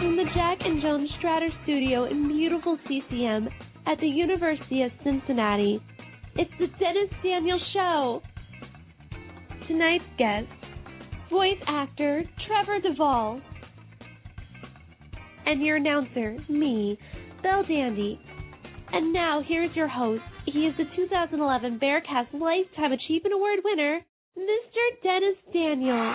from the Jack and Joan Stratter Studio in beautiful CCM at the University of Cincinnati. It's the Dennis Daniel Show. Tonight's guest, voice actor Trevor Devall. And your announcer, me, Belle Dandy. And now, here's your host. He is the 2011 Bearcast Lifetime Achievement Award winner, Mr. Dennis Daniel.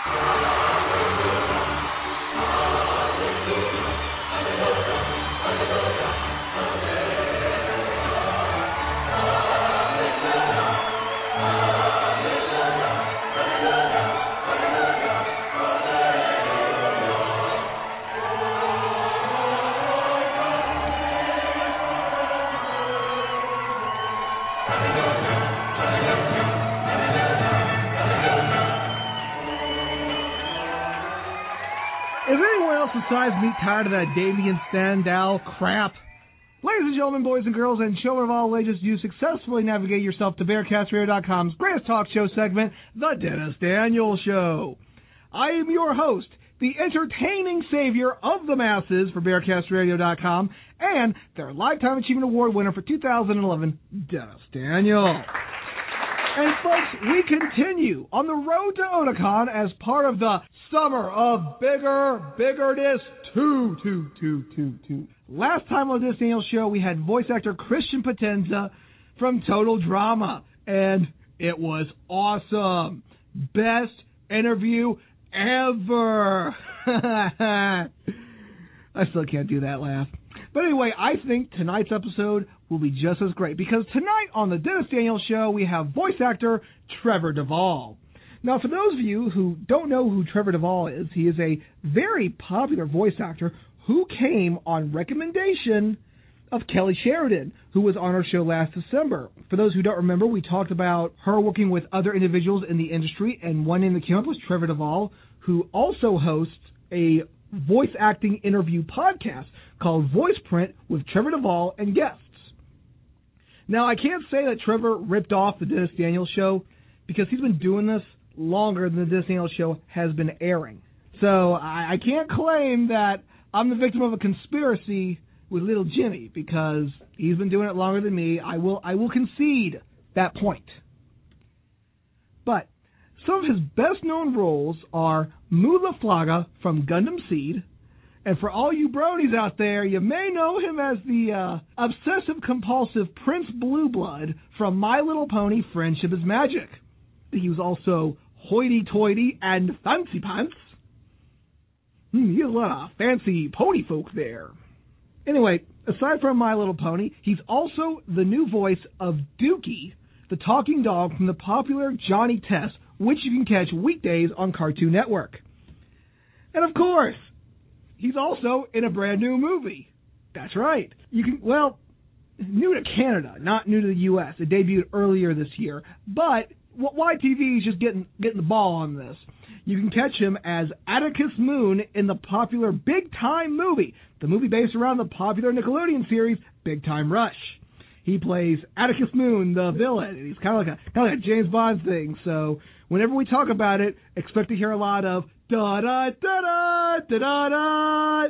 Besides me tired of that Damien Sandow crap? Ladies and gentlemen, boys and girls, and children of all ages, you successfully navigate yourself to BearcastRadio.com's greatest talk show segment, The Dennis Daniel Show. I am your host, the entertaining savior of the masses for BearcastRadio.com, and their Lifetime Achievement Award winner for 2011, Dennis Daniel. And folks, we continue on the road to Otakon as part of the Summer of Bigger Biggerness 2, 2, 2, 2, 2. Last time on this Daniel show, we had voice actor Christian Potenza from Total Drama, and it was awesome. Best interview ever. I still can't do that laugh. But anyway, I think tonight's episode will be just as great because tonight on the Dennis Daniels Show, we have voice actor Trevor Devall. Now, for those of you who don't know who Trevor Devall is, he is a very popular voice actor who came on recommendation of Kelly Sheridan, who was on our show last December. For those who don't remember, we talked about her working with other individuals in the industry, and one in that came up was Trevor Devall, who also hosts a voice acting interview podcast called Voice Print with Trevor Devall and guests. Now, I can't say that Trevor ripped off the Dennis Daniels show because he's been doing this longer than the Dennis Daniels show has been airing. So I, I can't claim that I'm the victim of a conspiracy with little Jimmy because he's been doing it longer than me. I will I will concede that point. But some of his best known roles are Mu La Flaga from Gundam Seed, and for all you bronies out there, you may know him as the uh, obsessive compulsive Prince Blue Blood from My Little Pony Friendship is Magic. He was also hoity toity and fancy pants. Hmm, has a lot of fancy pony folk there. Anyway, aside from My Little Pony, he's also the new voice of Dukey, the talking dog from the popular Johnny Test, which you can catch weekdays on Cartoon Network. And of course, he's also in a brand new movie. That's right. You can well, new to Canada, not new to the U.S. It debuted earlier this year, but YTV is just getting getting the ball on this. You can catch him as Atticus Moon in the popular Big Time movie, the movie based around the popular Nickelodeon series Big Time Rush. He plays Atticus Moon, the villain, and he's kind of like a kind of like a James Bond thing. So whenever we talk about it, expect to hear a lot of da da da da da da da.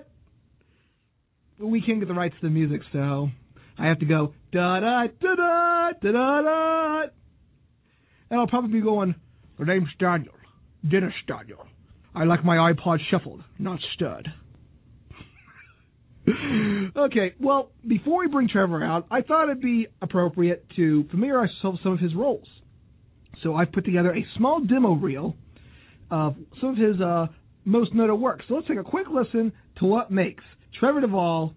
We can't get the rights to the music, so I have to go da da da da da da da. And I'll probably be going, the name's Daniel. Dennis Daniel. I like my iPod shuffled, not stirred. okay, well, before we bring Trevor out, I thought it'd be appropriate to familiarize ourselves with some of his roles. So I've put together a small demo reel of some of his uh, most noted work. So let's take a quick listen to what makes Trevor Devall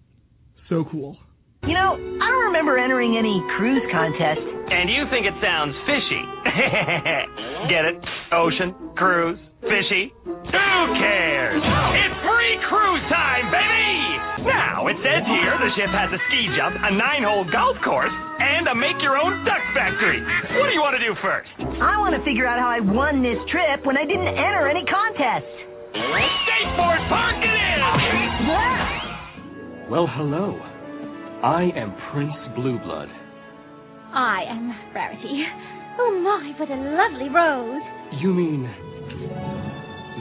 so cool. You know, I don't remember entering any cruise contest. And you think it sounds fishy. Get it? Ocean, cruise, fishy. Who cares? It's free cruise time, baby! Now, it says here the ship has a ski jump, a nine hole golf course, and a make your own duck factory. What do you want to do first? I want to figure out how I won this trip when I didn't enter any contests. Skateboard park it is! Well, hello. I am Prince Blueblood. I am Rarity. Oh my, what a lovely rose. You mean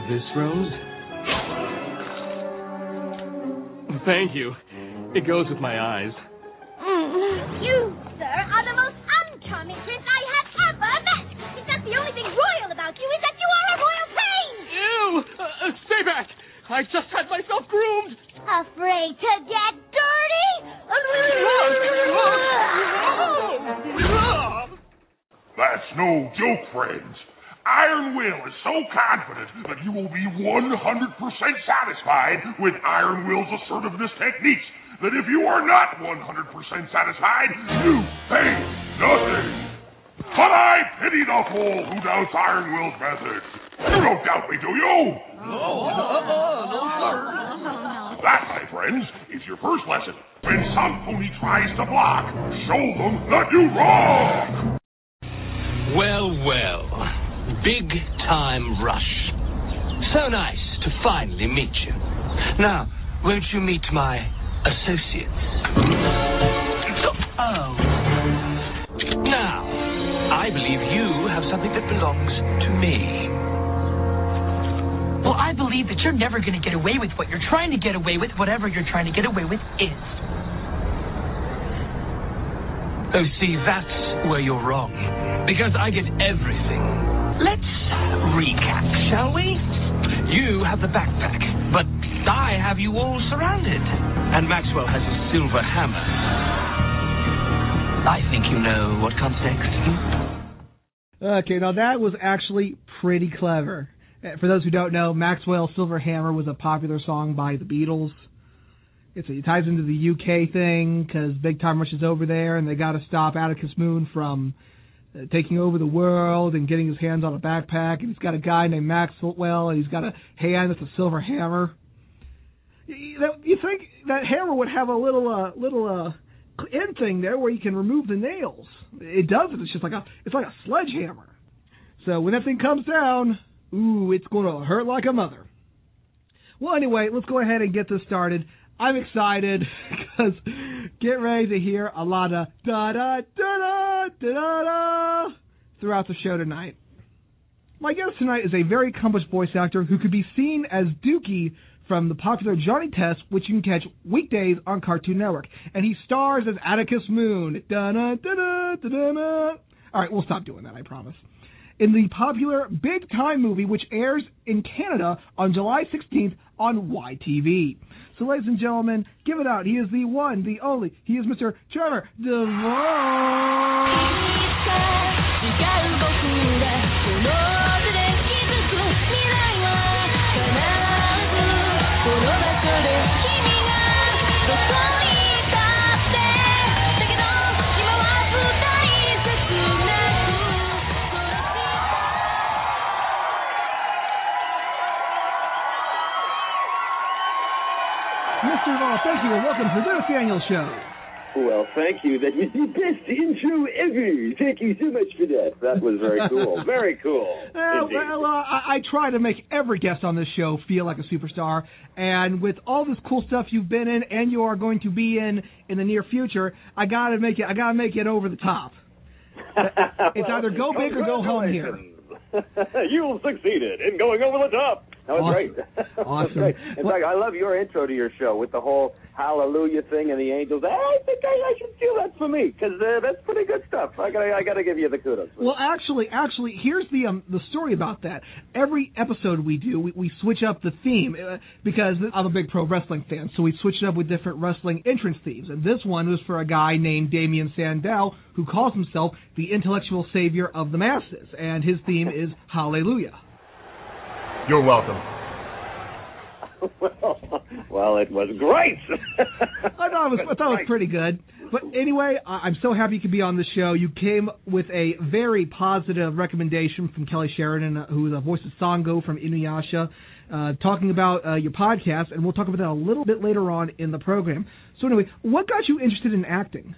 this rose? Thank you. It goes with my eyes. Mm. You, sir, are the most uncharming prince I have ever met. In fact, the only thing royal about you is that you are a royal prince. Ew! Uh, stay back! I just had myself groomed! Afraid to get dirty? That's no joke, friends. Iron Will is so confident that you will be 100% satisfied with Iron Will's assertiveness techniques that if you are not 100% satisfied, you pay nothing. But I pity the fool who doubts Iron Will's methods. You don't doubt me, do you? No, oh, no, sir. That, my friends, is your first lesson. When some pony tries to block, show them that you rock. Big time rush. So nice to finally meet you. Now, won't you meet my associates? Oh. Now, I believe you have something that belongs to me. Well, I believe that you're never going to get away with what you're trying to get away with, whatever you're trying to get away with is. Oh, see, that's where you're wrong. Because I get everything. Let's recap, shall we? You have the backpack, but I have you all surrounded. And Maxwell has his silver hammer. I think you know what comes next. Okay, now that was actually pretty clever. Uh, For those who don't know, Maxwell Silver Hammer was a popular song by the Beatles. It's, it ties into the UK thing because Big Time Rush is over there and they got to stop Atticus Moon from taking over the world and getting his hands on a backpack. And he's got a guy named Maxwell and he's got a hand that's a silver hammer. You, think that hammer would have a little uh, little uh, end thing there where you can remove the nails? It doesn't. It's just like a it's like a sledgehammer. So when that thing comes down, ooh, it's going to hurt like a mother. Well, anyway, let's go ahead and get this started. I'm excited because get ready to hear a lot of da da da da da throughout the show tonight. My guest tonight is a very accomplished voice actor who could be seen as Dukey from the popular Johnny Test, which you can catch weekdays on Cartoon Network, and he stars as Atticus Moon. Da da da da da da. da. All right, we'll stop doing that. I promise in the popular Big Time movie, which airs in Canada on July 16th on YTV. So, ladies and gentlemen, give it out. He is the one, the only. He is Mr. Trevor Mr. Thank you and welcome to the Daniels Show. Well, thank you. That was the best intro ever. Thank you so much for that. That was very cool. very cool. Uh, well, uh, I, I try to make every guest on this show feel like a superstar, and with all this cool stuff you've been in and you are going to be in in the near future, I gotta make it. I gotta make it over the top. It's either go big or go home here. You've succeeded in going over the top. That was Awesome. great. That was Awesome. great. In fact, I love your intro to your show with the whole hallelujah thing and the angels. I think I, I should do that for me because uh, that's pretty good stuff. I gotta, I gotta give you the kudos. Well, actually, actually, here's the um, the story about that. Every episode we do, we, we switch up the theme uh, because I'm a big pro wrestling fan, so we switch it up with different wrestling entrance themes. And this one was for a guy named Damien Sandow who calls himself the intellectual savior of the masses, and his theme is Hallelujah. You're welcome. well, well, it was great. I thought it was I thought it was pretty good. But anyway, I- I'm so happy you could be on the show. You came with a very positive recommendation from Kelly Sheridan, uh, who is a voice of Sango from Inuyasha, uh, talking about uh, your podcast, and we'll talk about that a little bit later on in the program. So anyway, what got you interested in acting?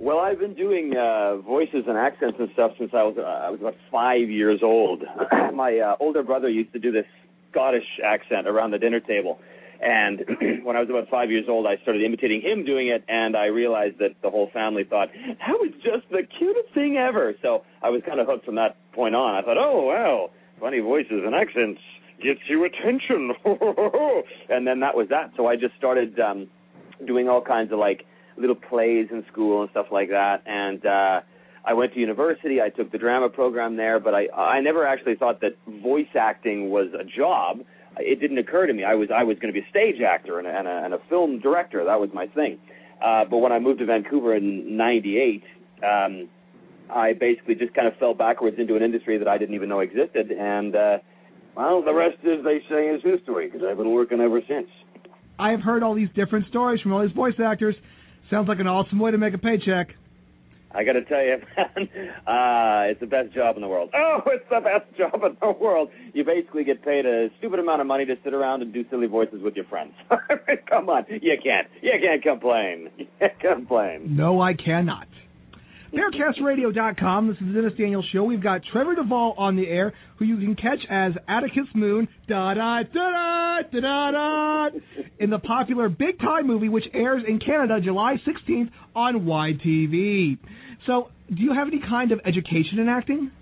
Well, I've been doing uh, voices and accents and stuff since I was uh, I was about five years old. My uh, older brother used to do this Scottish accent around the dinner table, and when I was about five years old, I started imitating him doing it, and I realized that the whole family thought that was just the cutest thing ever. So I was kind of hooked from that point on. I thought, oh wow, funny voices and accents. gets you attention. and then that was that. So I just started um, doing all kinds of like little plays in school and stuff like that. And uh, I went to university. I took the drama program there, but I I never actually thought that voice acting was a job. It didn't occur to me. I was I was going to be a stage actor and a, and a, and a film director. That was my thing. Uh, but when I moved to Vancouver in '98, um, I basically just kind of fell backwards into an industry that I didn't even know existed. And uh, well, the rest, as they say, is history because I've been working ever since. I have heard all these different stories from all these voice actors. Sounds like an awesome way to make a paycheck. I got to tell you, man, uh, it's the best job in the world. Oh, it's the best job in the world. You basically get paid a stupid amount of money to sit around and do silly voices with your friends. Come on, you can't, you can't complain. You can't complain. No, I cannot. BearcastRadio.com. This is the Dennis Daniels Show. We've got Trevor Devall on the air, who you can catch as Atticus Moon, da da da da da da, in the popular Big Time movie, which airs in Canada July 16th on YTV. So, do you have any kind of education in acting?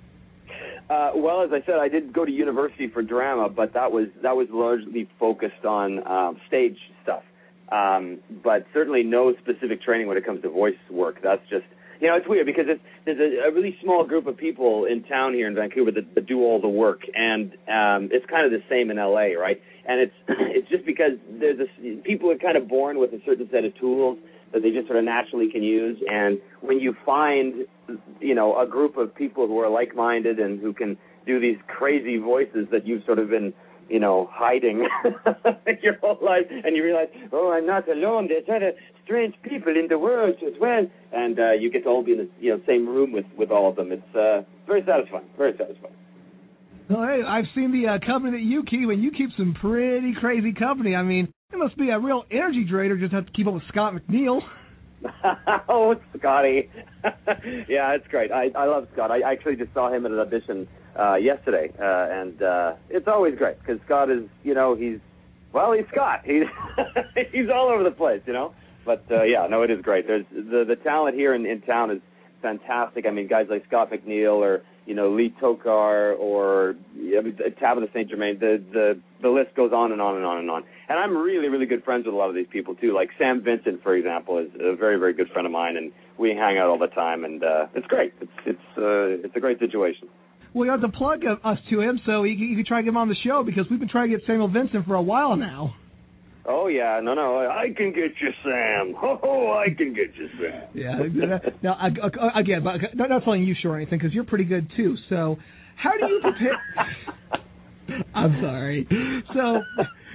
Uh, well, as I said, I did go to university for drama, but that was that was largely focused on um, stage stuff. Um, but certainly no specific training when it comes to voice work. That's just you know, it's weird because it's, there's a, a really small group of people in town here in Vancouver that, that do all the work, and um, it's kind of the same in LA, right? And it's it's just because there's this people are kind of born with a certain set of tools that they just sort of naturally can use, and when you find, you know, a group of people who are like-minded and who can do these crazy voices that you've sort of been you know, hiding your whole life, and you realize, oh, I'm not alone. There's other strange people in the world as well, and uh, you get to all be in the you know same room with with all of them. It's uh, very satisfying. Very satisfying. Well, hey, I've seen the uh, company that you keep, and you keep some pretty crazy company. I mean, it must be a real energy drainer just have to keep up with Scott McNeil. oh, Scotty. yeah, it's great. I I love Scott. I actually just saw him at an audition uh yesterday, uh and uh it's always great because Scott is, you know, he's well, he's Scott. He's he's all over the place, you know. But uh yeah, no, it is great. There's the the talent here in in town is fantastic. I mean, guys like Scott McNeil or you know Lee Tockar or I mean, Tabitha St. Germain. The the the list goes on and on and on and on. And I'm really really good friends with a lot of these people too. Like Sam Vincent, for example, is a very very good friend of mine, and we hang out all the time, and uh, it's great. It's it's uh, it's a great situation. Well, you have to plug us to him so you you can try to get him on the show because we've been trying to get Samuel Vincent for a while now. Oh yeah, no, no, I can get you, Sam. Oh, I can get you, Sam. Yeah. now, again, but not, not telling you sure or anything because you're pretty good too. So, how do you prepare? I'm sorry. So,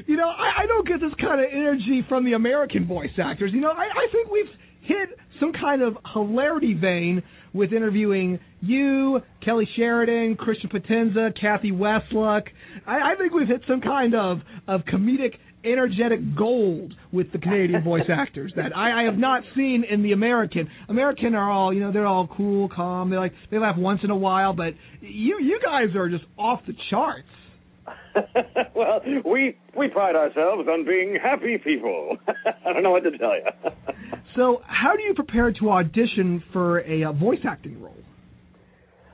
you know, I, I don't get this kind of energy from the American voice actors. You know, I, I think we've hit some kind of hilarity vein with interviewing you, Kelly Sheridan, Christian Potenza, Cathy Weseluck. I, I think we've hit some kind of of comedic energetic gold with the Canadian voice actors that I, I have not seen in the American. American are all you know they're all cool, calm. They like they laugh once in a while, but you you guys are just off the charts. well, we we pride ourselves on being happy people. I don't know what to tell you. So, how do you prepare to audition for a, a voice acting role?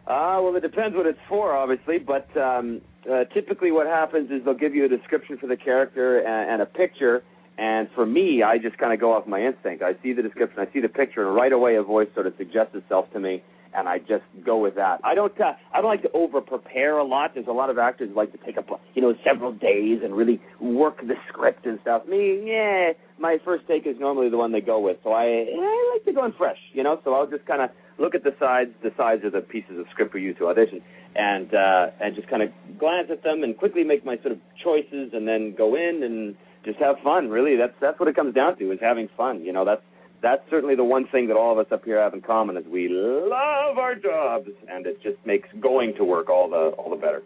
Uh, well, it depends what it's for, obviously, but um, uh, typically what happens is they'll give you a description for the character and, and a picture, and for me, I just kind of go off my instinct. I see the description, I see the picture, and right away a voice sort of suggests itself to me, and I just go with that. I don't, uh, I don't like to over prepare a lot. There's a lot of actors who like to take up, you know, several days and really work the script and stuff. Me, yeah, my first take is normally the one they go with, so I, I like to go in fresh, you know. So I'll just kind of look at the sides, the sides of the pieces of script we use to audition, and uh, and just kind of glance at them and quickly make my sort of choices, and then go in and just have fun. Really, that's that's what it comes down to is having fun. You know, that's that's certainly the one thing that all of us up here have in common is we love our jobs, and it just makes going to work all the all the better.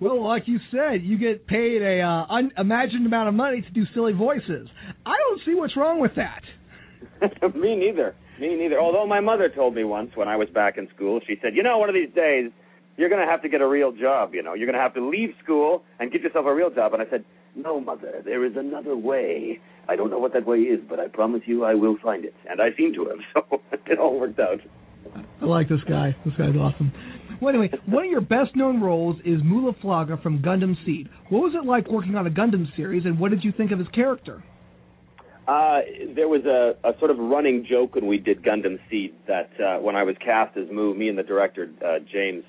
Well, like you said, you get paid a uh, unimagined amount of money to do silly voices. I don't see what's wrong with that. Me neither. Me neither. Although my mother told me once when I was back in school, she said, "You know, one of these days you're going to have to get a real job. You know, you're going to have to leave school and get yourself a real job." And I said, "No, mother, there is another way. I don't know what that way is, but I promise you I will find it." And I seem to have, so it all worked out. I like this guy. This guy's awesome. Well, anyway, one of your best known roles is Mu La Flaga from Gundam Seed. What was it like working on a Gundam series, and what did you think of his character? Uh, there was a, a sort of running joke when we did Gundam Seed that uh, when I was cast as Mu, me and the director uh, James,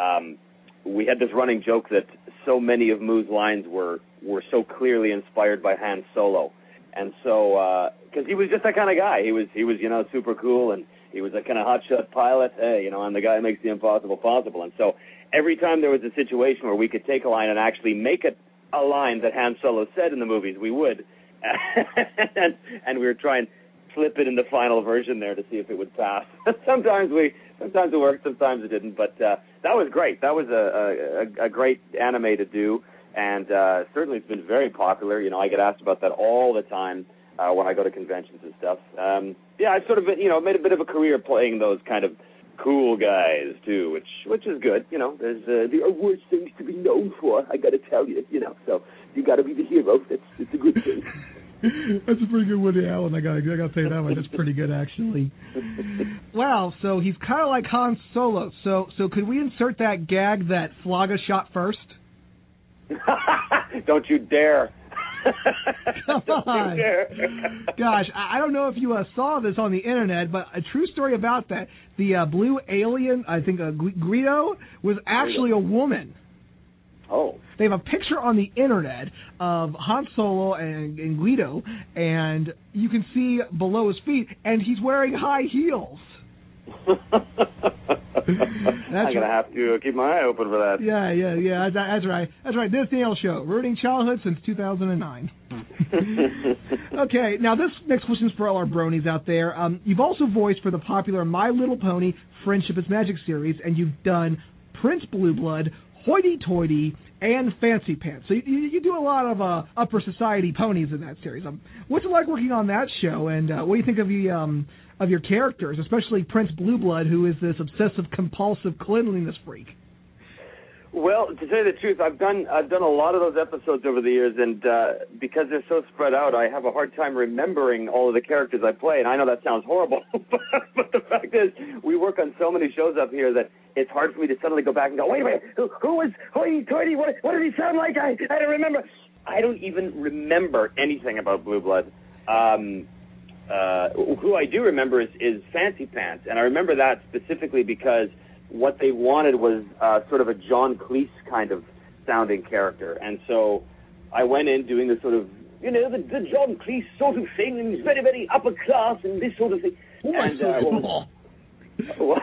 um, we had this running joke that so many of Mu's lines were were so clearly inspired by Han Solo, and so because he was just that kind of guy, he was he was you know super cool and he was a kind of hotshot pilot. Hey, you know, I'm the guy who makes the impossible possible, and so every time there was a situation where we could take a line and actually make it a line that Han Solo said in the movies, we would. and, and we were trying to flip it in the final version there to see if it would pass. sometimes we, sometimes it worked, sometimes it didn't. But uh, that was great. That was a, a, a great anime to do, and uh, certainly it's been very popular. You know, I get asked about that all the time uh, when I go to conventions and stuff. Um, yeah, I sort of, you know, made a bit of a career playing those kind of cool guys too, which which is good. You know, there's uh, there are worse things to be known for. I got to tell you, you know. So you got to be the hero. That's it's a good thing. That's a pretty good Woody Allen. I got I got to say that one. That's pretty good actually. Wow. So he's kind of like Han Solo. So so could we insert that gag that Flaga shot first? Don't you dare. Gosh, I don't know if you uh, saw this on the internet, but a true story about that. The uh, blue alien, I think uh, Gr- Greedo, was actually a woman. Oh. They have a picture on the internet of Han Solo and, and Greedo, and you can see below his feet, and he's wearing high heels. I'm gonna have to keep my eye open for that. Yeah, yeah, yeah. That's, right. That's right. This Daniel Show, ruining childhood since 2009. okay, now this next question is for all our bronies out there. Um, you've also voiced for the popular My Little Pony Friendship is Magic series, and you've done Prince Blue Blood, Hoity Toity, and Fancy Pants. So you, you do a lot of uh, upper society ponies in that series. Um, what's it like working on that show, and uh, what do you think of the um, of your characters, especially Prince Blue Blood, who is this obsessive compulsive cleanliness freak? Well, to tell you the truth, I've done I've done a lot of those episodes over the years, and uh, because they're so spread out, I have a hard time remembering all of the characters I play. And I know that sounds horrible, but, but the fact is, we work on so many shows up here that it's hard for me to suddenly go back and go, wait a minute, who, who was Hoity Toity? What, what did he sound like? I I don't remember. I don't even remember anything about Blue Blood. Um, uh, who I do remember is, is Fancy Pants, and I remember that specifically because what they wanted was uh, sort of a John Cleese kind of sounding character, and so I went in doing this sort of you know the, the John Cleese sort of thing, and he's very very upper class and this sort of thing. Oh, and, uh, what was, what,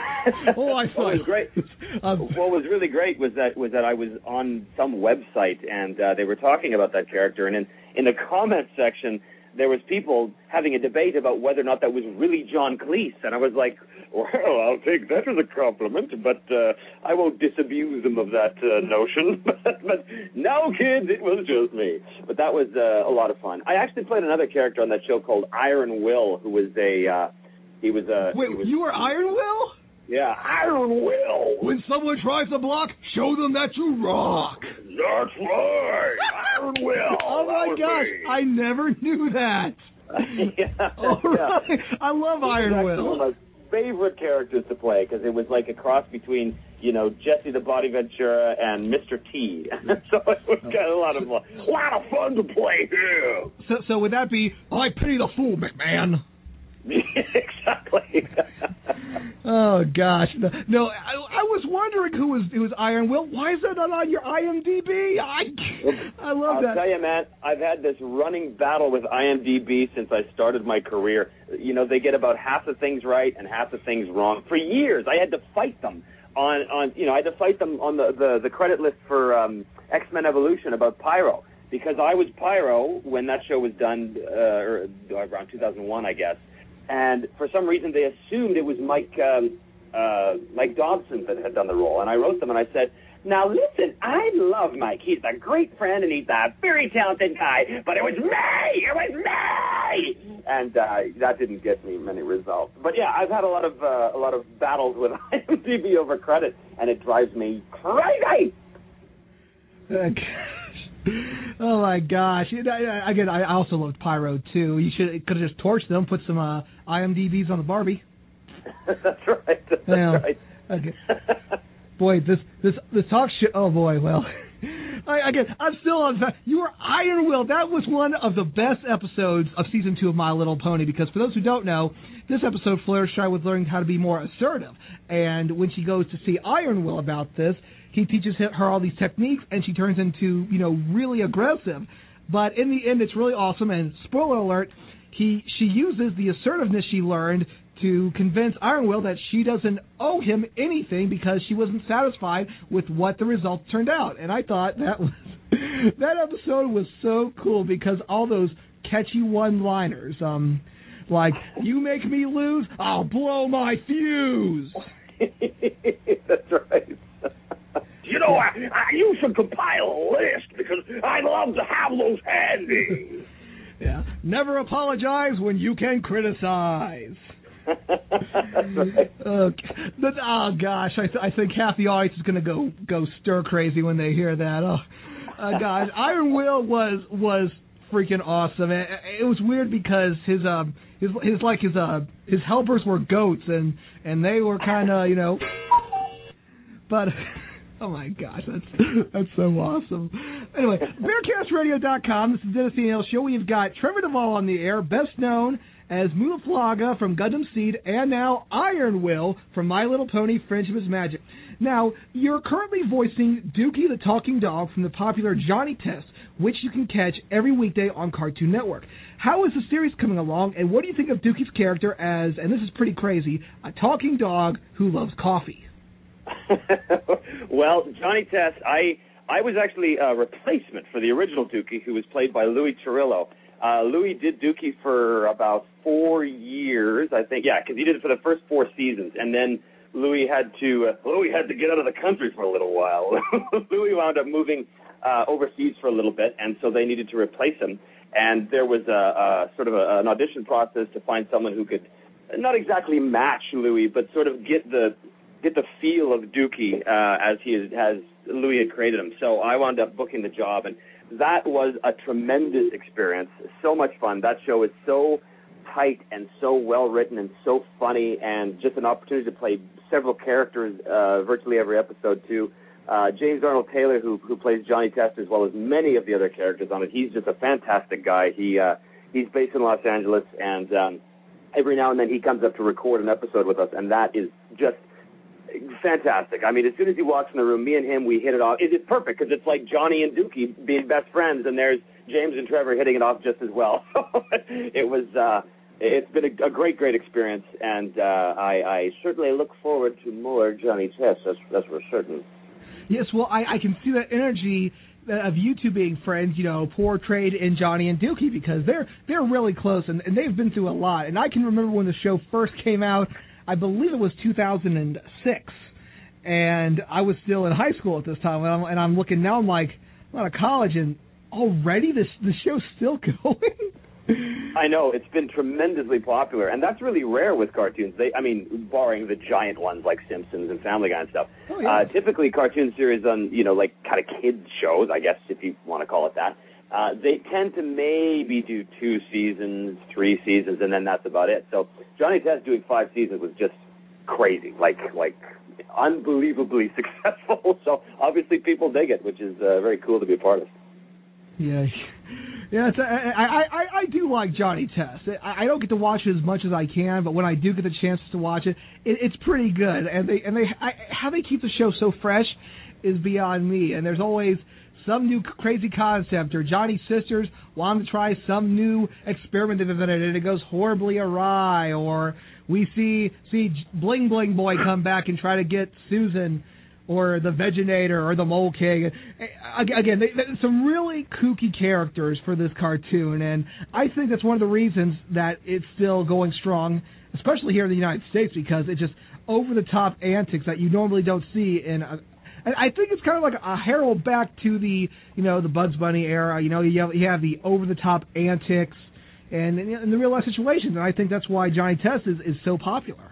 oh, I what was great. Um, what was really great was that was that I was on some website and uh, they were talking about that character, and in in the comment section there was people having a debate about whether or not that was really John Cleese, and I was like, well, I'll take that as a compliment, but uh, I won't disabuse them of that uh, notion. but, but no, kids, it was just me. But that was uh, a lot of fun. I actually played another character on that show called Iron Will, who was a uh, he was a Wait, he was, you were Iron Will? Yeah Iron Will. When someone tries to block, show them that you rock. That's right. Iron Will. Oh That my gosh, me. I never knew that. yeah, All yeah. right, I love Iron actually One of my favorite characters to play because it was like a cross between you know Jesse the Body Ventura and Mr. T. so it was kind of a lot of fun. A lot of fun to play here. So, so would that be I pity the fool, McMahon? exactly. Oh gosh, no, no I, I was wondering who was who was Iron Will. Why is that not on your IMDb? I I love I'll that. tell you, man, I've had this running battle with IMDb since I started my career. You know, they get about half the things right and half the things wrong. For years, I had to fight them on, on you know, I had to fight them on the, the, the credit list for um, X Men Evolution about Pyro. Because I was Pyro when that show was done, uh, or around 2001, I guess. And for some reason, they assumed it was Mike um, uh, Mike Dobson that had done the role. And I wrote them and I said, now listen, I love Mike. He's a great friend and he's a very talented guy, but it was me! It was me! And uh, that didn't get me many results. But yeah, I've had a lot of uh, a lot of battles with IMDb over credit, and it drives me crazy. Gosh. Oh my gosh! Again, I also loved Pyro too. You should could have just torched them, put some uh, IMDb's on the Barbie. That's right. That's Yeah. right. Okay. boy, this this this talk show. Oh boy, well. I, again, I'm still on. You were Iron Will. That was one of the best episodes of season two of My Little Pony. Because for those who don't know, this episode Fluttershy was learning how to be more assertive. And when she goes to see Iron Will about this, he teaches her all these techniques, and she turns into you know really aggressive. But in the end, it's really awesome. And spoiler alert, he she uses the assertiveness she learned to convince Iron Will that she doesn't owe him anything because she wasn't satisfied with what the results turned out. And I thought that was that episode was so cool because all those catchy one-liners, um, like "You make me lose, I'll blow my fuse." That's right. You know, I, I, you should compile a list because I love to have those handy. yeah. Never apologize when you can criticize. okay. But, oh gosh, I, th- I think half the audience is going to go go stir crazy when they hear that. Oh, uh, gosh, Iron Will was was freaking awesome. It, it was weird because his um his his like his uh his helpers were goats and and they were kind of you know, but. Oh my gosh, that's that's so awesome. Anyway, BearcastRadio.com. This is Dennis Daniel Show. We've got Trevor Devall on the air, best known as Mu La Flaga from Gundam Seed, and now Iron Will from My Little Pony Friendship is Magic. Now, you're currently voicing Dukey the Talking Dog from the popular Johnny Test, which you can catch every weekday on Cartoon Network. How is the series coming along, and what do you think of Dukey's character as, and this is pretty crazy, a talking dog who loves coffee? well, Johnny Test, I I was actually a replacement for the original Dukey, who was played by Louis Chirillo. Uh, Louis did Dukey for about four years, I think. Yeah, because he did it for the first four seasons, and then Louis had to uh, Louis had to get out of the country for a little while. Louis wound up moving uh, overseas for a little bit, and so they needed to replace him. And there was a, a sort of a, an audition process to find someone who could not exactly match Louis, but sort of get the get the feel of Dukey uh, as he is, has Louis had created him. So I wound up booking the job, and that was a tremendous experience. So much fun. That show is so tight and so well written and so funny, and just an opportunity to play several characters uh, virtually every episode too. Uh, James Arnold Taylor, who who plays Johnny Test, as well as many of the other characters on it. He's just a fantastic guy. He uh, he's based in Los Angeles, and um, every now and then he comes up to record an episode with us, and that is just fantastic. I mean, as soon as he walks in the room, me and him, we hit it off. It is perfect because it's like Johnny and Dukey being best friends, and there's James and Trevor hitting it off just as well. it was, uh, it's been a, a great, great experience, and uh, I, I certainly look forward to more Johnny Test. That's, that's for certain. Yes, well, I, I can see that energy of you two being friends, you know, portrayed in Johnny and Dukey because they're they're really close and, and they've been through a lot. And I can remember when the show first came out. I believe it was 2006, and I was still in high school at this time. And I'm, and I'm looking now, I'm like, I'm out of college, and already this the show's still going. I know it's been tremendously popular, and that's really rare with cartoons. They, I mean, barring the giant ones like Simpsons and Family Guy and stuff. Oh, yeah. uh, typically, cartoon series on you know like kind of kids shows, I guess if you want to call it that. Uh, they tend to maybe do two seasons, three seasons, and then that's about it. So Johnny Test doing five seasons was just crazy, like like unbelievably successful. So obviously people dig it, which is uh, very cool to be a part of. Yeah, yeah. It's, I, I I I do like Johnny Test. I, I don't get to watch it as much as I can, but when I do get the chance to watch it, it it's pretty good. And they and they I, how they keep the show so fresh is beyond me. And there's always some new crazy concept, or Johnny's sisters want to try some new experiment they've invented, and it goes horribly awry, or we see see Bling Bling Boy come back and try to get Susan or the Veginator or the Mole King. Again, they, they, some really kooky characters for this cartoon, and I think that's one of the reasons that it's still going strong, especially here in the United States, because it's just over the top antics that you normally don't see in a, I think it's kind of like a herald back to the you know the Bugs Bunny era. You know, you have, you have the over the top antics and in the real life situations, and I think that's why Johnny Test is is so popular.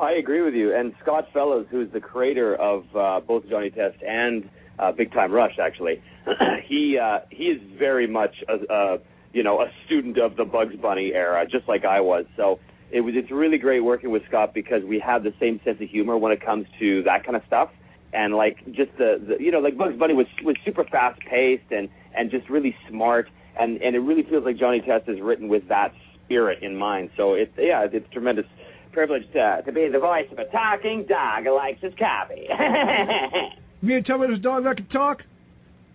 I agree with you. And Scott Fellows, who's the creator of uh, both Johnny Test and uh, Big Time Rush, actually, he uh, he is very much a, a you know a student of the Bugs Bunny era, just like I was. So it was it's really great working with Scott because we have the same sense of humor when it comes to that kind of stuff. And like just the, the you know like Bugs Bunny was was super fast paced and and just really smart and and it really feels like Johnny Test is written with that spirit in mind. So it's yeah it's a tremendous privilege to to be the voice of a talking dog who likes his coffee. You mean to tell me there's a dog that can talk?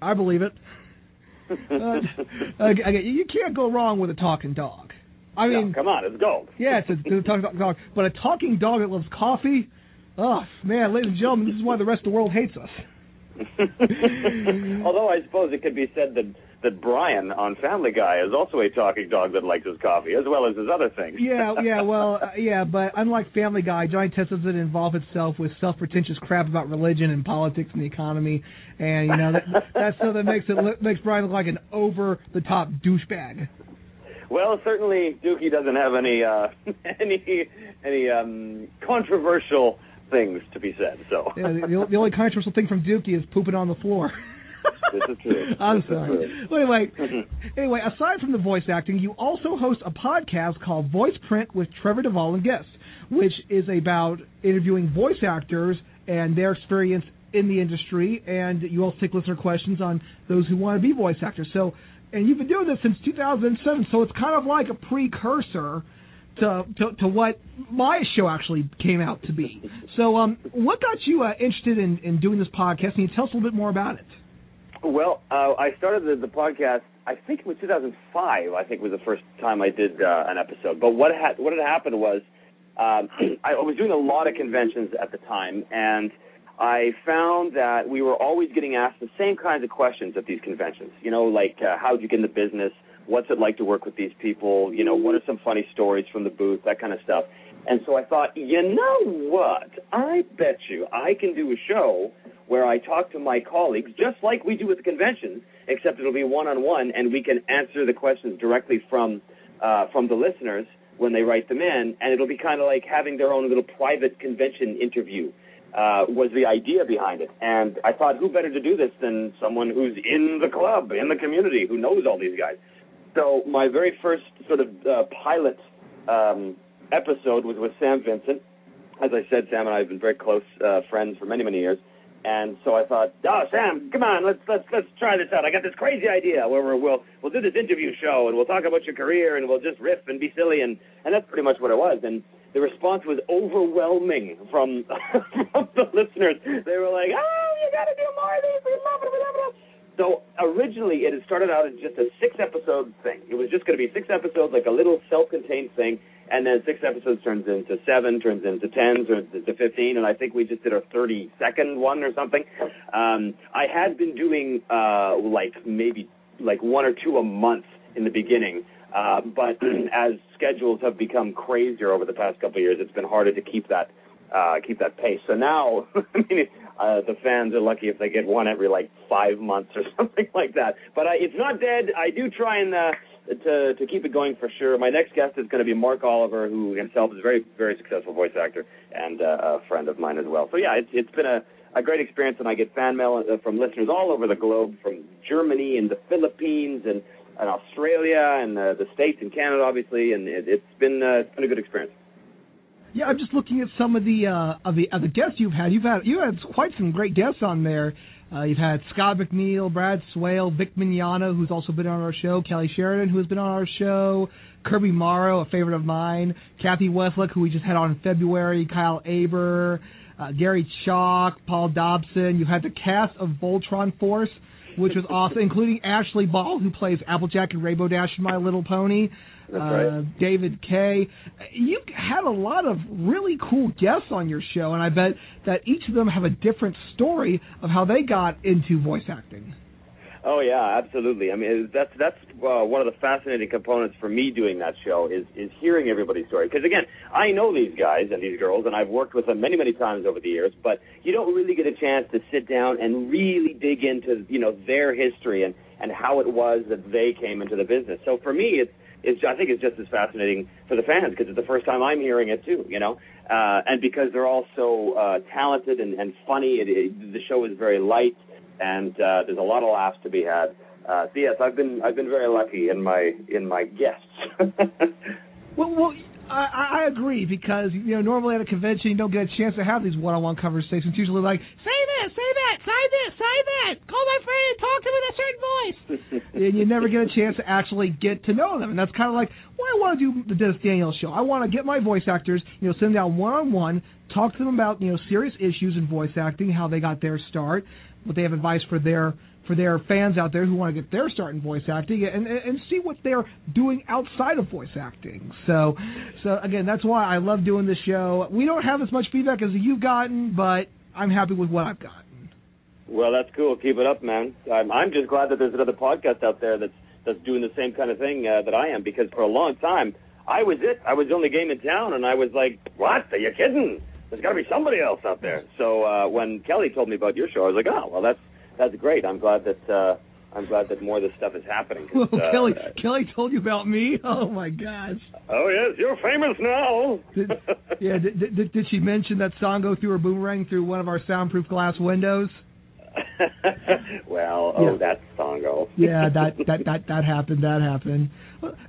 I believe it. Uh, again, you can't go wrong with a talking dog. I mean, No, come on, it's gold. yeah, it's a, it's a talking dog, but a talking dog that loves coffee. Oh man, ladies and gentlemen, this is why the rest of the world hates us. Although I suppose it could be said that that Brian on Family Guy is also a talking dog that likes his coffee as well as his other things. Yeah, yeah, well, uh, yeah, but unlike Family Guy, Johnny Test doesn't involve itself with self-pretentious crap about religion and politics and the economy, and you know that that's stuff that makes it look, makes Brian look like an over-the-top douchebag. Well, certainly Dukey doesn't have any uh, any any um, controversial things to be said. So Yeah, the, the, only controversial thing from Dukey is pooping on the floor. this is true. I'm This sorry. Well, anyway, mm-hmm. anyway, aside from the voice acting, you also host a podcast called Voice Print with Trevor Devall and guests, which is about interviewing voice actors and their experience in the industry, and you also take listener questions on those who want to be voice actors. So, and you've been doing this since 2007, so it's kind of like a precursor to to, to what my show actually came out to be. So, um, what got you uh, interested in, in doing this podcast? Can you tell us a little bit more about it? Well, uh, I started the, the podcast. I think it was 2005. I think was the first time I did uh, an episode. But what had what had happened was um, I was doing a lot of conventions at the time, and I found that we were always getting asked the same kinds of questions at these conventions. You know, like uh, how'd you get in the business? What's it like to work with these people? You know, what are some funny stories from the booth? That kind of stuff. And so I thought, you know what? I bet you I can do a show where I talk to my colleagues just like we do with the conventions, except it'll be one on one, and we can answer the questions directly from uh, from the listeners when they write them in, and it'll be kind of like having their own little private convention interview. Uh, was the idea behind it, and I thought, who better to do this than someone who's in the club, in the community, who knows all these guys. So my very first sort of uh, pilot um, episode was with Sam Vincent. As I said, Sam and I have been very close uh, friends for many, many years. And so I thought, oh Sam, come on, let's let's let's try this out. I got this crazy idea where we're, we'll we'll do this interview show and we'll talk about your career and we'll just riff and be silly and and that's pretty much what it was. And the response was overwhelming from from the listeners. They were like, oh, you got to do more of these. We love it. We love it. So originally it had started out as just a six episode thing. It was just going to be six episodes, like a little self contained thing, and then six episodes turns into seven, turns into ten, turns into fifteen, and I think we just did our thirty second one or something. Um, I had been doing uh, like maybe like one or two a month in the beginning. Uh, but as schedules have become crazier over the past couple of years, it's been harder to keep that uh, keep that pace. So now, I mean, uh, the fans are lucky if they get one every like five months or something like that. But I, it's not dead. I do try and uh, to to keep it going for sure. My next guest is going to be Mark Oliver, who himself is a very very successful voice actor and uh, a friend of mine as well. So yeah, it's it's been a a great experience, and I get fan mail uh, from listeners all over the globe, from Germany and the Philippines and, and Australia and uh, the states and Canada, obviously, and it, it's been uh, it's been a good experience. Yeah, I'm just looking at some of the uh, of the of the guests you've had. You've had you had quite some great guests on there. Uh, you've had Scott McNeil, Brad Swaile, Vic Mignogna, who's also been on our show, Kelly Sheridan, who has been on our show, Kirby Morrow, a favorite of mine, Cathy Weseluck, who we just had on in February, Kyle Aber, uh, Gary Chalk, Paul Dobson. You had the cast of Voltron Force, which was awesome, including Ashley Ball, who plays Applejack and Rainbow Dash in My Little Pony. That's uh, right. David Kay. You had a lot of really cool guests on your show, and I bet that each of them have a different story of how they got into voice acting. Oh yeah, absolutely. I mean, that's that's uh, one of the fascinating components for me doing that show is is hearing everybody's story. Because again, I know these guys and these girls, and I've worked with them many many times over the years. But you don't really get a chance to sit down and really dig into you know their history and and how it was that they came into the business. So for me, it's it's I think it's just as fascinating for the fans because it's the first time I'm hearing it too. You know, uh, and because they're all so uh, talented and, and funny, it, it, the show is very light and uh, there's a lot of laughs to be had. Uh, so yes, I've been I've been very lucky in my in my guests. Well, well, I, I agree because you know normally at a convention you don't get a chance to have these one-on-one conversations. It's usually like say this, say that, say this, say that, call my friend and talk to him in a certain voice, and you never get a chance to actually get to know them. And that's kind of like why I want to do the Dennis Daniels show. I want to get my voice actors, you know, sit them down one-on-one, talk to them about you know serious issues in voice acting, how they got their start, what they have advice for their for their fans out there who want to get their start in voice acting and, and see what they're doing outside of voice acting. So so again, that's why I love doing this show. We don't have as much feedback as you've gotten, but I'm happy with what I've gotten. Well, that's cool. Keep it up, man. I'm, I'm just glad that there's another podcast out there that's that's doing the same kind of thing uh, that I am because for a long time I was it. I was the only game in town, and I was like, "What? Are you kidding? There's got to be somebody else out there." So uh, when Kelly told me about your show, I was like, "Oh, well, that's that's great. I'm glad that uh, I'm glad that more of this stuff is happening." Well, uh, Kelly Kelly told you about me. Oh my gosh. Oh yes, you're famous now. Did, yeah, did, did, did she mention that Sango through her boomerang through one of our soundproof glass windows? well, oh, Yeah. that's Sango. Yeah, that that that that happened. That happened.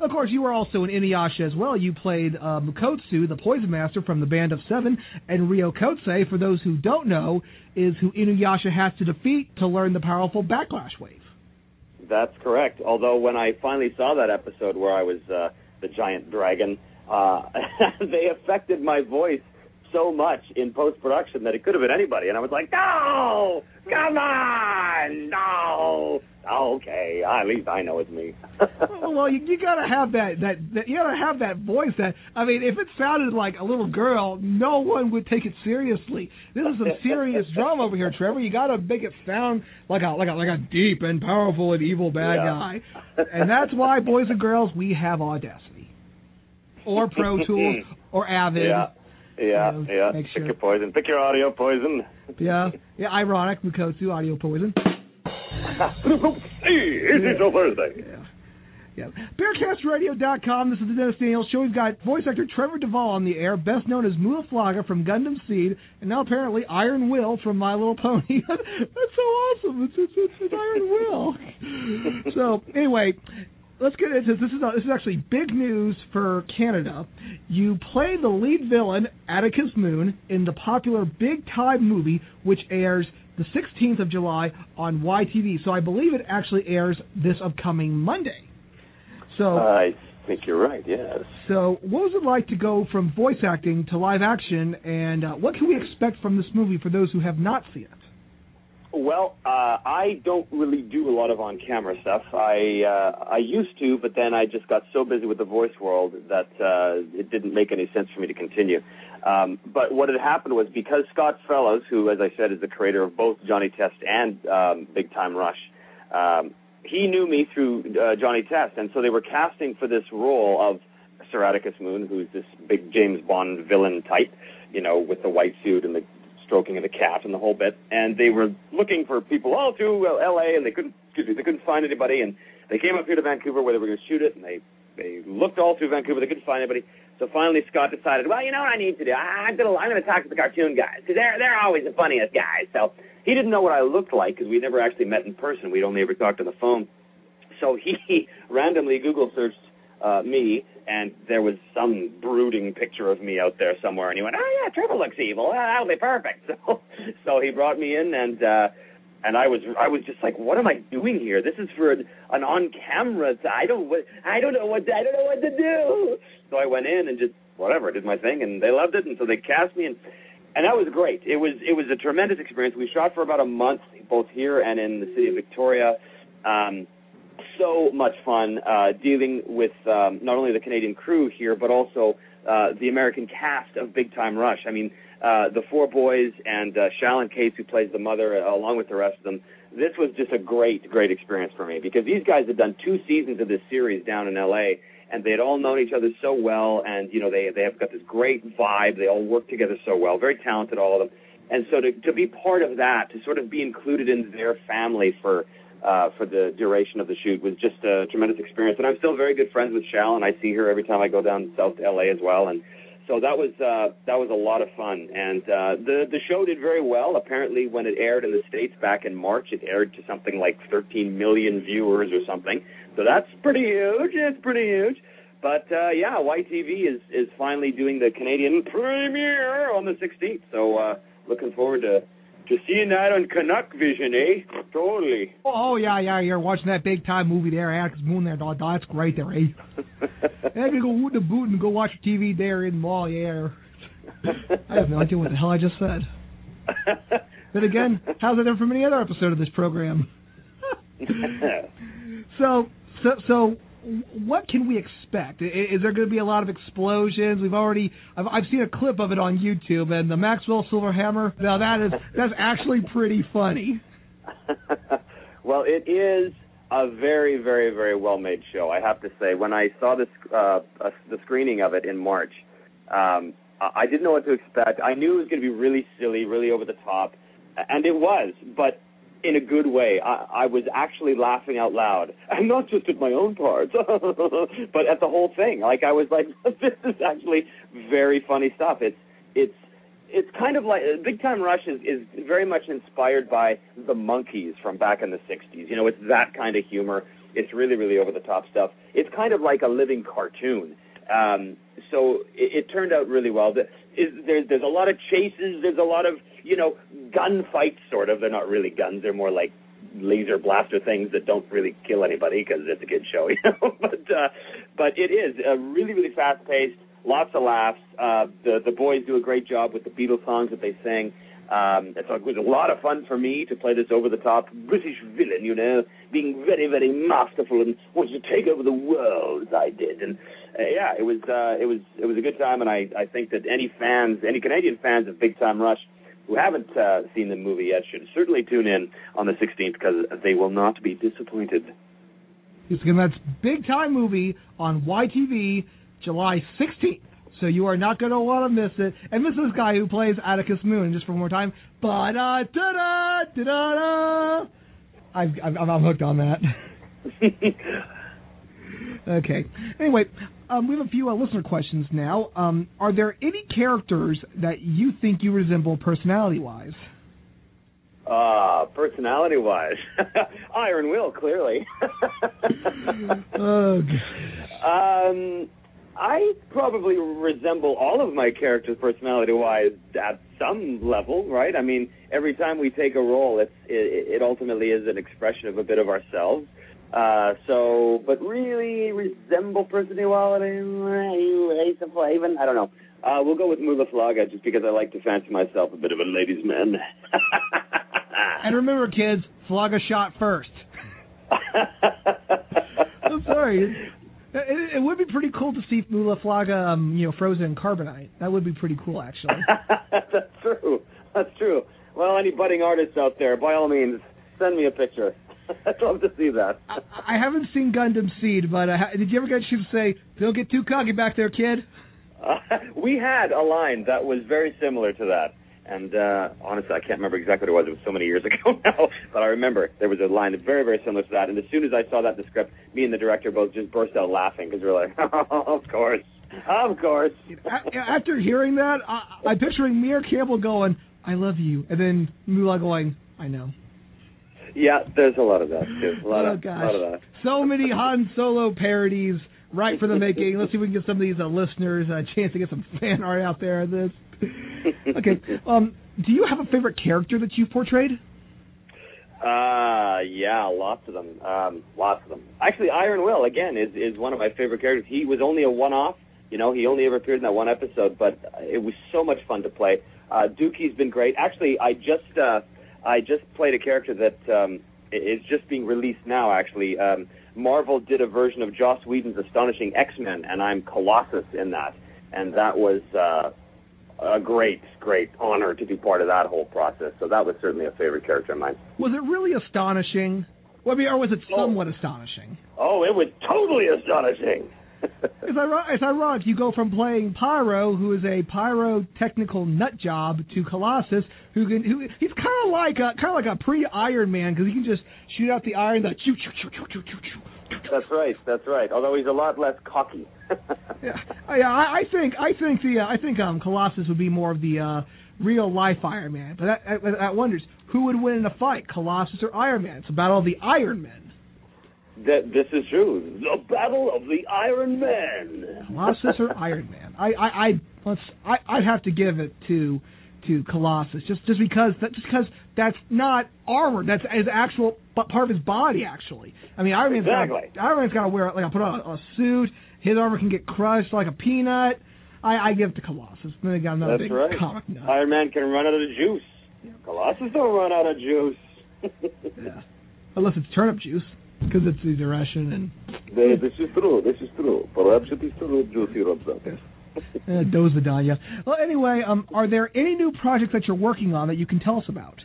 Of course, you were also in Inuyasha as well. You played uh, Mukotsu, the Poison Master from the Band of Seven, and Ryukotsusei, for those who don't know, is who Inuyasha has to defeat to learn the powerful Backlash Wave. That's correct. Although when I finally saw that episode where I was uh, the giant dragon, uh, they affected my voice so much in post production that it could have been anybody, and I was like, no, come on, no. Okay, at least I know it's me. well, you, you gotta have that, that that you gotta have that voice. That I mean, if it sounded like a little girl, no one would take it seriously. This is some serious drama over here, Trevor. You gotta make it sound like a like a like a deep and powerful and evil bad Yeah. guy, and that's why, boys and girls, we have Audacity, or Pro Tools, or Avid. yeah, yeah, You know, yeah. make Pick sure- your poison. Pick your audio poison. Yeah, yeah, ironic, Mukotsu, Audio Poison. hey, it's a Thursday. Yeah. BearcastRadio.com. This is the Dennis Daniels Show. We've got voice actor Trevor Devall on the air, best known as Mu La Flaga from Gundam Seed, and now apparently Iron Will from My Little Pony. That's so awesome. It's, it's, it's, it's Iron Will. so, anyway, let's get into this. This is, this is actually big news for Canada. You play the lead villain, Atticus Moon, in the popular Big Time movie, which airs the 16th of July on YTV. So I believe it actually airs this upcoming Monday. So, I think you're right. Yes. so what was it like to go from voice acting to live action, and uh, what can we expect from this movie for those who have not seen it? Well, uh, I don't really do a lot of on-camera stuff. I uh, I used to, but then I just got so busy with the voice world that uh, it didn't make any sense for me to continue. Um, but what had happened was because Scott Fellows, who, as I said, is the creator of both Johnny Test and um, Big Time Rush, um, he knew me through uh, Johnny Test, and so they were casting for this role of Sir Atticus Moon, who's this big James Bond villain type, you know, with the white suit and the stroking of the cat and the whole bit. And they were looking for people all through L.A. and they couldn't, excuse me, they couldn't find anybody. And they came up here to Vancouver where they were going to shoot it, and they they looked all through Vancouver. They couldn't find anybody. So finally, Scott decided, well, you know what I need to do? I'm gonna I'm gonna talk to the cartoon guys because they're they're always the funniest guys. So he didn't know what I looked like because we never actually met in person. We'd only ever talked on the phone. So he randomly Google searched uh, me, and there was some brooding picture of me out there somewhere, and he went, "Oh yeah, Trevor looks evil. That'll be perfect." So, so he brought me in, and uh, and I was I was just like, "What am I doing here? This is for an on-camera. T- I don't what I don't know what I don't know what to do." So I went in and just whatever did my thing, and they loved it, and so they cast me, and and that was great. It was it was a tremendous experience. We shot for about a month, both here and in the city of Victoria. Um, so much fun uh, dealing with um, not only the Canadian crew here, but also uh, the American cast of Big Time Rush. I mean, uh, the four boys and uh, Shallon Case, who plays the mother, uh, along with the rest of them. This was just a great, great experience for me because these guys had done two seasons of this series down in LA, and they had all known each other so well, and you know they they have got this great vibe. They all work together so well, very talented, all of them. And so to to be part of that, to sort of be included in their family for uh, for the duration of the shoot was just a tremendous experience. And I'm still very good friends with Shal, and I see her every time I go down south to LA as well. And so that was uh, that was a lot of fun. And uh, the the show did very well. Apparently, when it aired in the states back in March, it aired to something like 13 million viewers or something. So that's pretty huge. It's pretty huge. but uh, yeah, YTV is is finally doing the Canadian premiere on the 16th. So uh, looking forward to to seeing that on Canuck Vision, eh? Totally. Oh, oh yeah, yeah, you're watching that big time movie there, Alex Moon there. dog. That's great there, eh? hey, you go woot the boot and go watch TV there in the mall, yeah. I have no idea what the hell I just said. But again, how's that different from any other episode of this program? so, so, so, what can we expect? Is there going to be a lot of explosions? We've already, I've, I've seen a clip of it on YouTube, and the Maxwell Silverhammer. Now that is, that's actually pretty funny. well, it is a very, very, very well made show. I have to say, when I saw this uh, uh, the screening of it in March, um, I didn't know what to expect. I knew it was going to be really silly, really over the top, and it was, but in a good way. I, I was actually laughing out loud, and not just at my own parts, but at the whole thing. Like I was like, this is actually very funny stuff. It's it's it's kind of like Big Time Rush is is very much inspired by the Monkees from back in the '60s. You know, it's that kind of humor. It's really really over the top stuff. It's kind of like a living cartoon. Um, so it, it turned out really well. The, is, there's there's a lot of chases. There's a lot of you know gunfights. Sort of. They're not really guns. They're more like laser blaster things that don't really kill anybody because it's a kid show, you know. but uh, but it is uh, really really fast paced. Lots of laughs. Uh, the the boys do a great job with the Beatles songs that they sing. Um, so it was a lot of fun for me to play this over the top British villain, you know, being very, very masterful and wanting to take over the world as I did. And uh, yeah, it was uh, it was it was a good time, and I I think that any fans, any Canadian fans of Big Time Rush who haven't uh, seen the movie yet should certainly tune in on the 16th because they will not be disappointed. It's again, that's Big Time Movie on YTV, July 16th. So you are not going to want to miss it. And this is this guy who plays Atticus Moon, just for one more time. Ba da da da da da. I'm I'm I'm hooked on that. okay. Anyway, um, we have a few uh, listener questions now. Um, are there any characters that you think you resemble personality-wise? Uh, personality wise, Iron Will, clearly. oh, um, I probably resemble all of my characters personality wise at some level, right? I mean, every time we take a role, it's it, it ultimately is an expression of a bit of ourselves. Uh, so, but really resemble personality, even I don't know. Uh, we'll go with Mu La Flaga just because I like to fancy myself a bit of a ladies' man. And remember, kids, Flaga shot first. I'm sorry. It, it, it would be pretty cool to see Mu La Flaga, um, you know, frozen in carbonite. That would be pretty cool, actually. That's true. That's true. Well, any budding artists out there, by all means, send me a picture. I'd love to see that. I haven't seen Gundam Seed, but uh, did you ever get you to say, "Don't get too cocky back there, kid"? Uh, we had a line that was very similar to that. And uh, honestly, I can't remember exactly what it was. It was so many years ago now, but I remember there was a line very, very similar to that. And as soon as I saw that in the script, me and the director both just burst out laughing because we were like, "Oh, of course, of course." After hearing that, I, I'm picturing Mir Campbell going, "I love you," and then Mula going, "I know." Yeah, there's a lot of that too. A lot oh of, gosh, a lot of that. so many Han Solo parodies right for the making. Let's see if we can get some of these uh, listeners a chance to get some fan art out there of this. okay, um, do you have a favorite character that you've portrayed? Uh, yeah, lots of them. Um, lots of them. Actually, Iron Will again is is one of my favorite characters. He was only a one-off. You know, he only ever appeared in that one episode, but it was so much fun to play. Uh, Dukey's been great. Actually, I just uh, I just played a character that um, is just being released now. Actually, um, Marvel did a version of Joss Whedon's Astonishing X-Men, and I'm Colossus in that, and that was. Uh, a great, great honor to be part of that whole process. So that was certainly a favorite character of mine. Was it really astonishing? Well, I mean, or was it oh. somewhat astonishing? Oh, it was totally astonishing. It's ironic, it's ironic. You go from playing Pyro, who is a pyrotechnical nut job, to Colossus, who can who he's kind of like a kind of like a pre Iron Man because he can just shoot out the iron that choo choo choo choo choo choo choo. That's right. That's right. Although he's a lot less cocky. yeah, yeah. I, I think I think the uh, I think um Colossus would be more of the uh real life Iron Man. But that, that, that wonders who would win in a fight, Colossus or Iron Man. It's about all the Iron Men. That this is true. The Battle of the Iron Men. Colossus or Iron Man? I I I let's I I'd have to give it to to Colossus just just because that just because that's not armor. That's his actual part of his body actually. I mean Iron Man's Exactly. got Iron Man's got to wear like I put on a, a suit. His armor can get crushed like a peanut. I I give it to Colossus. Then they got another That's big right. comic nut. Iron Man can run out of juice. Colossus don't run out of juice. yeah. Unless it's turnip juice because it's the Russian and This is true. This is true. Perhaps it is true, Juicy Robson. uh, Dozadanya. Well, anyway, um, are there any new projects that you're working on that you can tell us about?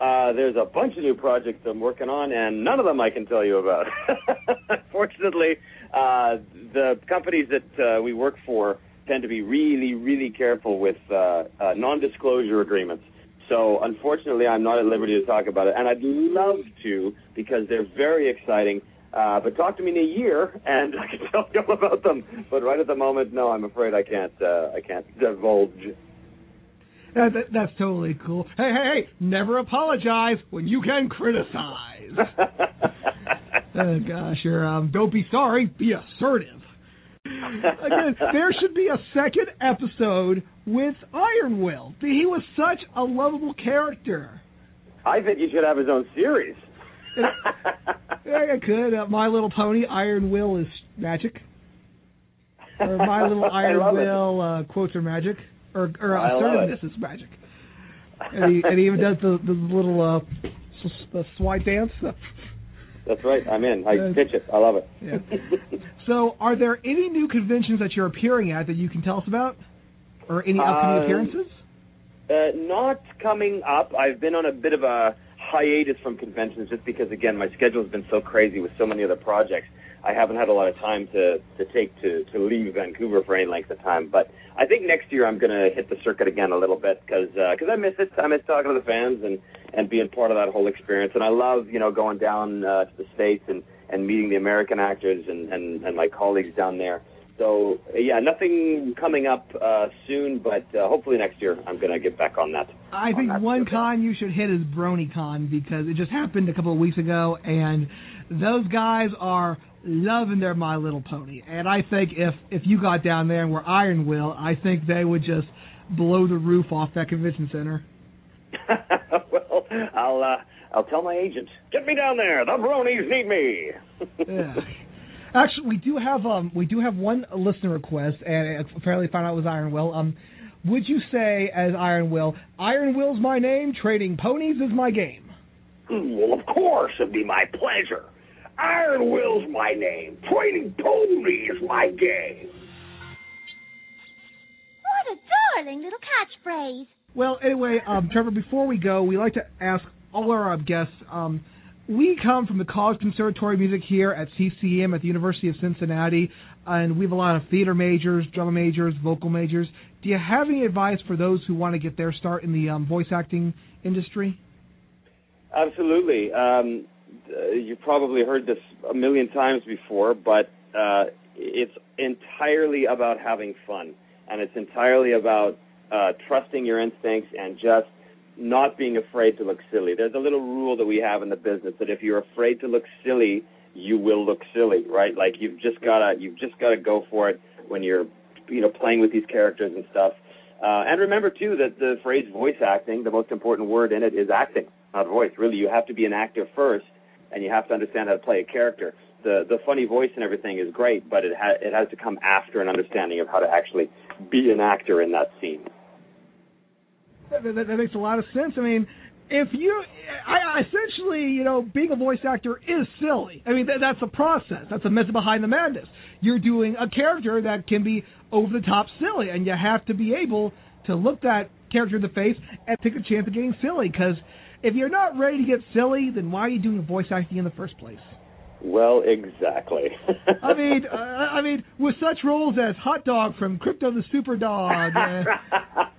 Uh, there's a bunch of new projects I'm working on, and none of them I can tell you about. Unfortunately, uh, the companies that uh, we work for tend to be really, really careful with uh, uh, non-disclosure agreements. So, unfortunately, I'm not at liberty to talk about it, and I'd love to because they're very exciting. But talk to me in a year, and I can tell you all about them. But right at the moment, no, I'm afraid I can't. I can't divulge. That, that, that's totally cool. Hey, hey, hey! Never apologize when you can criticize. oh gosh, you're um, don't be sorry, be assertive. Again, there should be a second episode with Iron Will. He was such a lovable character. I think he should have his own series. Yeah, I could. Uh, My Little Pony, Iron Will is magic. Or My Little Iron. Will, uh, quotes are magic. Or, or love assertiveness is magic. And he, and he even does the, the little uh, s- the swipe dance. That's right. I'm in. I pitch it. I love it. Yeah. So, are there any new conventions that you're appearing at that you can tell us about? Or any upcoming Um, appearances? Uh, not coming up. I've been on a bit of a hiatus from conventions just because, again, my schedule's been so crazy with so many other projects. I haven't had a lot of time to to take to to leave Vancouver for any length of time. But I think next year I'm going to hit the circuit again a little bit because because I miss it. I miss talking to the fans and and being part of that whole experience. And I love you know going down uh, to the states and and meeting the American actors and and and my colleagues down there. So yeah, nothing coming up uh, soon, but uh, hopefully next year I'm going to get back on that. I think that one con you should hit is BronyCon because it just happened a couple of weeks ago, and those guys are loving their My Little Pony. And I think if if you got down there and were Iron Will, I think they would just blow the roof off that convention center. well, I'll uh, I'll tell my agent. Get me down there. The bronies need me. Yeah. Actually, we do have um we do have one listener request, and apparently found out it was Iron Will. Um, would you say as Iron Will, Iron Will's my name, trading ponies is my game? Well, of course, it'd be my pleasure. Iron Will's my name. Trading pony is my game. What a darling little catchphrase. Well, anyway, um, Trevor, before we go, we like to ask all our uh, guests. Um, we come from the College Conservatory of Music here at CCM at the University of Cincinnati, and we have a lot of theater majors, drama majors, vocal majors. Do you have any advice for those who want to get their start in the um, voice acting industry? Absolutely. Um, uh, you've probably heard this a million times before, but uh, it's entirely about having fun, and it's entirely about uh, trusting your instincts and just not being afraid to look silly. There's a little rule that we have in the business that if you're afraid to look silly, you will look silly, right? Like you've just gotta you've just gotta go for it when you're you know playing with these characters and stuff. Uh, and remember too that the phrase voice acting, the most important word in it is acting, not voice. Really, you have to be an actor first, and you have to understand how to play a character. The the funny voice and everything is great, but it ha- it has to come after an understanding of how to actually be an actor in that scene. That, that, that makes a lot of sense. I mean, if you, I, essentially, you know, being a voice actor is silly. I mean, that, that's a process. That's the method behind the madness. You're doing a character that can be over the top silly, and you have to be able to look that character in the face and take a chance of getting silly. Because if you're not ready to get silly, then why are you doing voice acting in the first place? Well, exactly. I mean, uh, I mean, with such roles as Hot Dog from Krypto the Super Dog. Uh,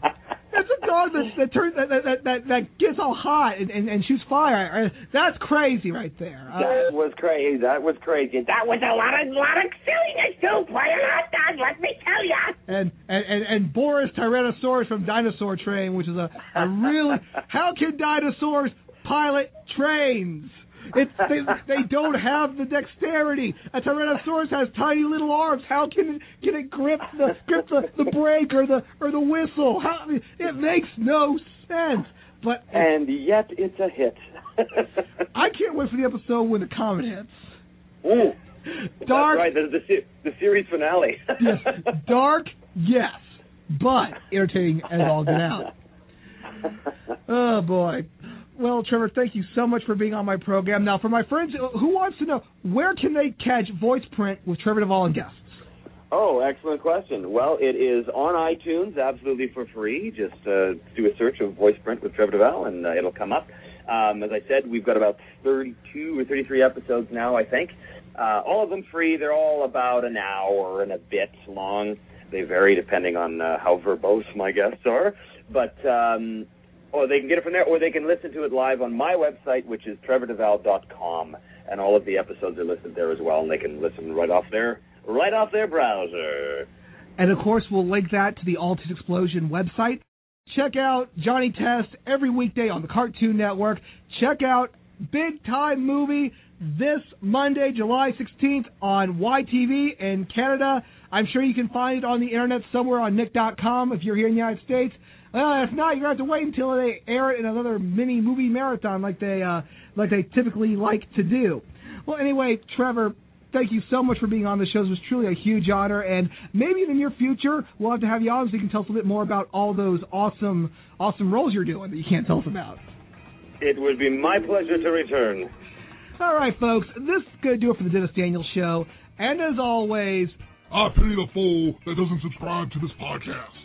That's a dog that that turns that that that, that gets all hot and, and, and shoots fire. That's crazy right there. Uh, that was crazy. That was crazy. That That was a lot of lot of silliness too, playing hot dog. Let me tell ya. and, and and and Boris Tyrannosaurus from Dinosaur Train, which is a, a really how can dinosaurs pilot trains? It's they, they don't have the dexterity. A Tyrannosaurus has tiny little arms. How can it can it grip the grip the, the brake or the or the whistle? How it makes no sense. But and yet it's a hit. I can't wait for the episode when the comet hits. Ooh. Dark. That's right. The, the, the series finale. yes, dark, yes, but entertaining as all get out. Oh boy. Well, Trevor, thank you so much for being on my program. Now, for my friends who wants to know, where can they catch Voice Print with Trevor Devall and guests? Oh, excellent question. Well, it is on iTunes absolutely for free. Just uh, do a search of Voice Print with Trevor Devall, and uh, it'll come up. Um, as I said, we've got about 32 or 33 episodes now, I think. Uh, all of them free. They're all about an hour and a bit long. They vary depending on uh, how verbose my guests are. But um, or they can get it from there, or they can listen to it live on my website, which is trevordevall.com, and all of the episodes are listed there as well, and they can listen right off their right off their browser. And of course, we'll link that to the Altis Explosion website. Check out Johnny Test every weekday on the Cartoon Network. Check out Big Time Movie this Monday, July 16th on YTV in Canada. I'm sure you can find it on the internet somewhere on nick.com if you're here in the United States. Well, if not, you're going to have to wait until they air it in another mini movie marathon like they uh, like they typically like to do. Well, anyway, Trevor, thank you so much for being on the show. It was truly a huge honor, and maybe in the near future we'll have to have you on so you can tell us a bit more about all those awesome, awesome roles you're doing that you can't tell us about. It would be my pleasure to return. All right, folks, this is going to do it for the Dennis Daniels Show. And as always, I pity the fool that doesn't subscribe to this podcast.